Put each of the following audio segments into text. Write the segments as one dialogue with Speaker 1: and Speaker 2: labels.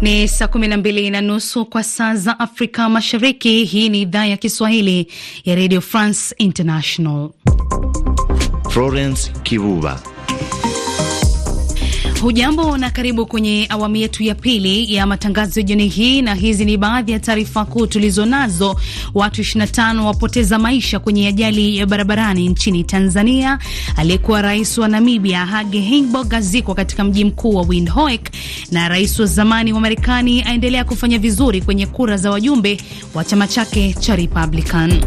Speaker 1: Ni saa kumi na mbili na nusu kwa saa za Afrika Mashariki. Hii ni idhaa ya Kiswahili ya Radio France International.
Speaker 2: Florence Kivuva
Speaker 1: Hujambo na karibu kwenye awamu yetu ya pili ya matangazo ya jioni hii, na hizi ni baadhi ya taarifa kuu tulizo nazo. Watu 25 wapoteza maisha kwenye ajali ya barabarani nchini Tanzania. Aliyekuwa rais wa Namibia Hage Geingob azikwa katika mji mkuu wa Windhoek, na rais wa zamani wa Marekani aendelea kufanya vizuri kwenye kura za wajumbe wa chama chake cha Republican.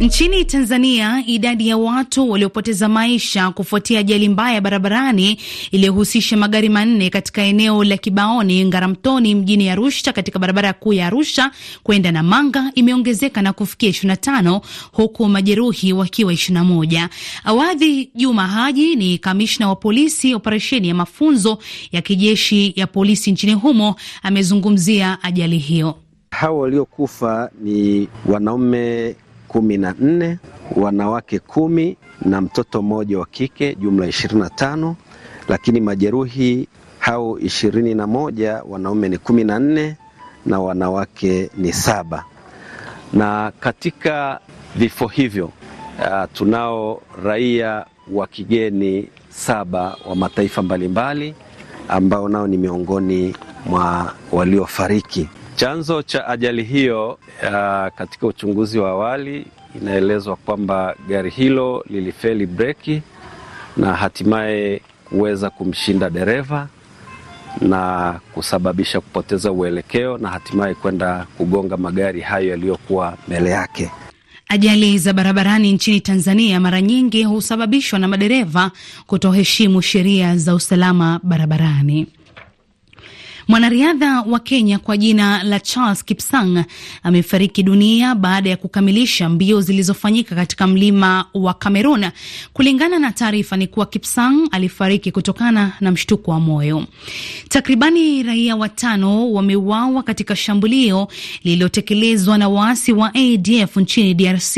Speaker 1: Nchini Tanzania, idadi ya watu waliopoteza maisha kufuatia ajali mbaya barabarani iliyohusisha magari manne katika eneo la Kibaoni Ngaramtoni mjini Arusha katika barabara kuu ya Arusha kwenda Namanga imeongezeka na kufikia 25 huku majeruhi wakiwa 21. Awadhi Juma Haji ni kamishna wa polisi operesheni ya mafunzo ya kijeshi ya polisi nchini humo, amezungumzia ajali hiyo.
Speaker 3: Hawa waliokufa ni wanaume kumi na nne, wanawake kumi na mtoto mmoja wa kike, jumla ishirini na tano. Lakini majeruhi hao ishirini na moja, wanaume ni kumi na nne na wanawake ni saba. Na katika vifo hivyo uh, tunao raia wa kigeni saba wa mataifa mbalimbali ambao nao ni miongoni mwa waliofariki. Chanzo cha ajali hiyo uh, katika uchunguzi wa awali inaelezwa kwamba gari hilo lilifeli breki na hatimaye kuweza kumshinda dereva na kusababisha kupoteza uelekeo na hatimaye kwenda kugonga magari hayo yaliyokuwa mbele yake.
Speaker 1: Ajali za barabarani nchini Tanzania mara nyingi husababishwa na madereva kutoheshimu sheria za usalama barabarani. Mwanariadha wa Kenya kwa jina la Charles Kipsang amefariki dunia baada ya kukamilisha mbio zilizofanyika katika mlima wa Cameroon. Kulingana na taarifa ni kuwa Kipsang alifariki kutokana na mshtuko wa moyo. Takribani raia watano wameuawa katika shambulio lililotekelezwa na waasi wa ADF nchini DRC,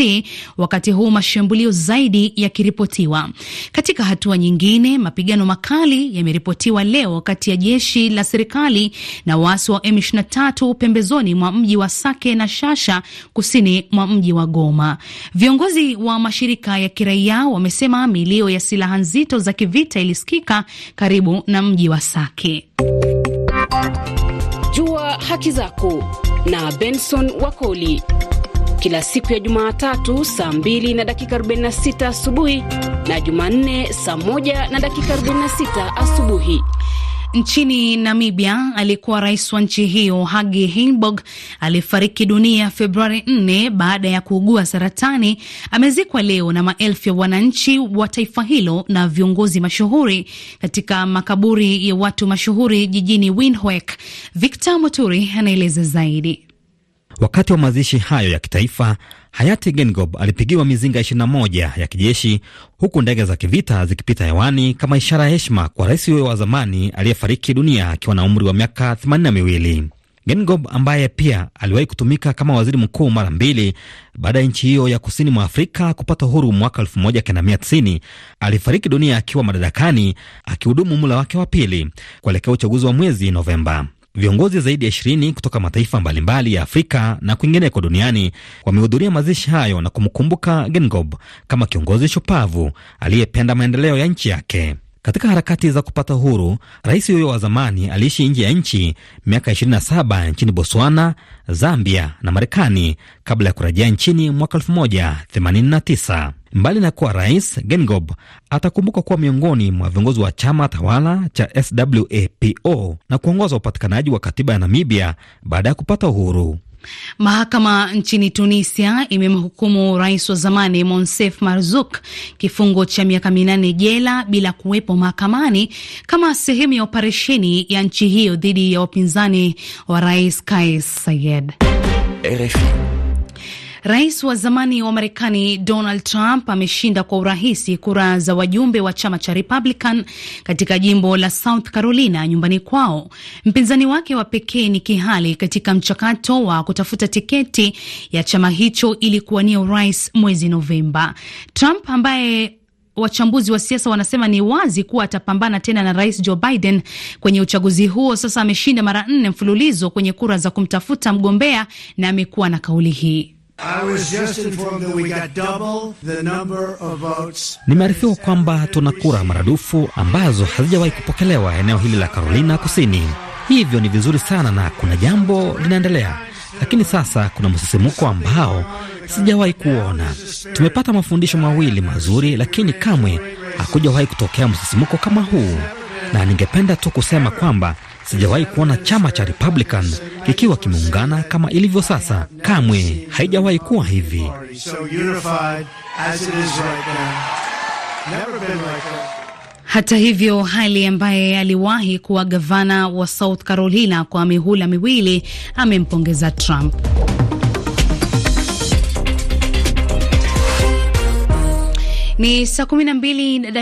Speaker 1: wakati huu mashambulio zaidi yakiripotiwa. Katika hatua nyingine, mapigano makali yameripotiwa leo kati ya jeshi la serikali na waasi wa M23 pembezoni mwa mji wa Sake na Shasha kusini mwa mji wa Goma. Viongozi wa mashirika ya kiraia wamesema milio ya silaha nzito za kivita ilisikika karibu na mji wa Sake.
Speaker 4: Jua haki zako na Benson Wakoli kila siku ya Jumatatu saa 2 na dakika 46 asubuhi na Jumanne saa 1 na dakika 46 asubuhi.
Speaker 1: Nchini Namibia, aliyekuwa rais wa nchi hiyo Hage Geingob alifariki dunia Februari 4 baada ya kuugua saratani. Amezikwa leo na maelfu ya wananchi wa taifa hilo na viongozi mashuhuri katika makaburi ya watu mashuhuri jijini Windhoek. Victor Moturi anaeleza zaidi.
Speaker 5: Wakati wa mazishi hayo ya kitaifa, hayati Gengob alipigiwa mizinga 21 ya kijeshi huku ndege za kivita zikipita hewani kama ishara ya heshima kwa rais huyo wa zamani aliyefariki dunia akiwa na umri wa miaka 82. Gengob ambaye pia aliwahi kutumika kama waziri mkuu mara mbili baada ya nchi hiyo ya kusini mwa Afrika kupata uhuru mwaka 1990 alifariki dunia akiwa madarakani akihudumu mula wake wa pili kuelekea uchaguzi wa mwezi Novemba. Viongozi zaidi ya ishirini kutoka mataifa mbalimbali ya Afrika na kwingineko duniani wamehudhuria mazishi hayo na kumkumbuka Gengob kama kiongozi shupavu aliyependa maendeleo ya nchi yake. Katika harakati za kupata uhuru, rais huyo wa zamani aliishi nje ya nchi miaka 27 nchini Botswana, Zambia na Marekani kabla ya kurejea nchini mwaka 1989. Mbali na kuwa rais, Gengob atakumbuka kuwa miongoni mwa viongozi wa chama tawala cha SWAPO na kuongoza upatikanaji wa katiba ya Namibia baada ya kupata uhuru.
Speaker 1: Mahakama nchini Tunisia imemhukumu rais wa zamani Monsef Marzuk kifungo cha miaka minane jela bila kuwepo mahakamani kama sehemu ya operesheni ya nchi hiyo dhidi ya wapinzani wa rais Kais Saied.
Speaker 2: RFI.
Speaker 1: Rais wa zamani wa Marekani Donald Trump ameshinda kwa urahisi kura za wajumbe wa chama cha Republican katika jimbo la South Carolina nyumbani kwao. Mpinzani wake wa pekee ni Kihali katika mchakato wa kutafuta tiketi ya chama hicho ili kuwania urais mwezi Novemba. Trump ambaye wachambuzi wa siasa wanasema ni wazi kuwa atapambana tena na Rais Joe Biden kwenye uchaguzi huo. Sasa ameshinda mara nne mfululizo kwenye kura za kumtafuta mgombea na amekuwa na kauli hii.
Speaker 5: Nimearifiwa kwamba tuna kura maradufu ambazo hazijawahi kupokelewa eneo hili la Carolina Kusini. Hivyo ni vizuri sana na kuna jambo linaendelea, lakini sasa kuna msisimuko ambao sijawahi kuona. Tumepata mafundisho mawili mazuri, lakini kamwe hakujawahi kutokea msisimuko kama huu, na ningependa tu kusema kwamba sijawahi kuona chama cha Republican kikiwa kimeungana kama ilivyo sasa. Kamwe haijawahi kuwa hivi.
Speaker 1: Hata hivyo, Hali ambaye aliwahi kuwa gavana wa South Carolina kwa mihula miwili amempongeza Trump. Ni saa kumi na mbili